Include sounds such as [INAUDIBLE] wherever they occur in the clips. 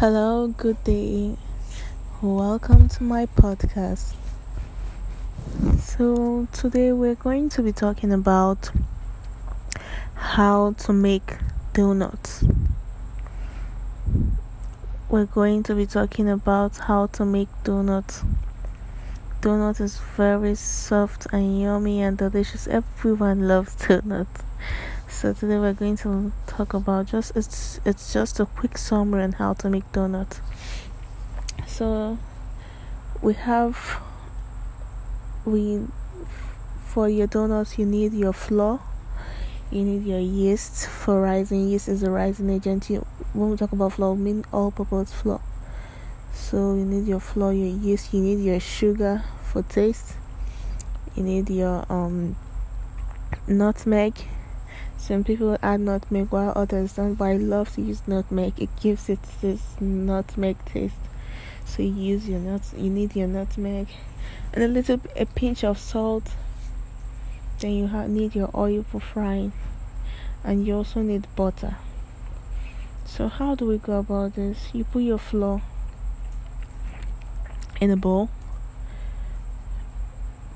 Hello, good day. Welcome to my podcast. So, today we're going to be talking about how to make donuts. We're going to be talking about how to make donuts. Donut is very soft and yummy and delicious. Everyone loves [LAUGHS] donuts. So today we're going to talk about just it's it's just a quick summary on how to make donuts. So we have we for your donuts you need your flour, you need your yeast for rising. Yeast is a rising agent. You, when we talk about flour, we mean all purpose flour. So you need your flour, your yeast, you need your sugar for taste, you need your um nutmeg some people add nutmeg while others don't, but I love to use nutmeg. It gives it this nutmeg taste. So you use your nuts. You need your nutmeg, and a little a pinch of salt. Then you need your oil for frying, and you also need butter. So how do we go about this? You put your flour in a bowl.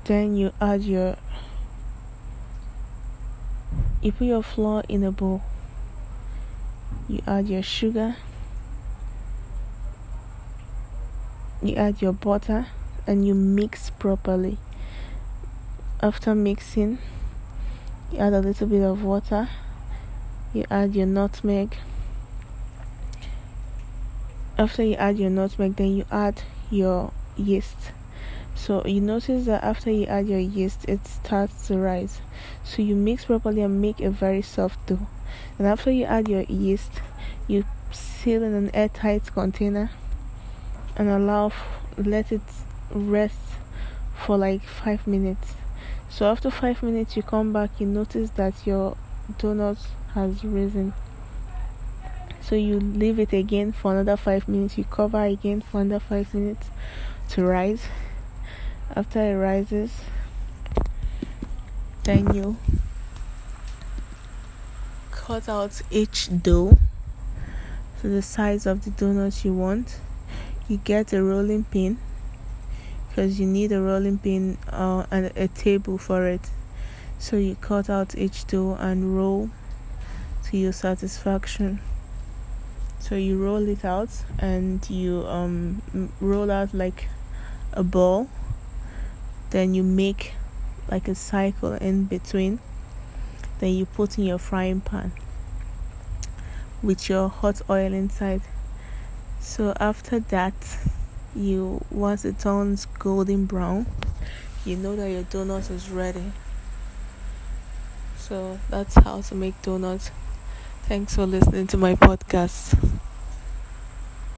Then you add your you put your flour in a bowl. You add your sugar. You add your butter and you mix properly. After mixing you add a little bit of water. You add your nutmeg. After you add your nutmeg then you add your yeast so you notice that after you add your yeast it starts to rise. So you mix properly and make a very soft dough. And after you add your yeast you seal in an airtight container and allow let it rest for like five minutes. So after five minutes you come back you notice that your donut has risen. So you leave it again for another five minutes. You cover again for another five minutes to rise after it rises then you cut out each dough to the size of the donut you want. You get a rolling pin because you need a rolling pin uh, and a table for it. So you cut out each dough and roll to your satisfaction. So you roll it out and you um roll out like a ball then you make like a cycle in between. Then you put in your frying pan with your hot oil inside. So after that you once it turns golden brown you know that your donut is ready. So that's how to make donuts thanks for listening to my podcast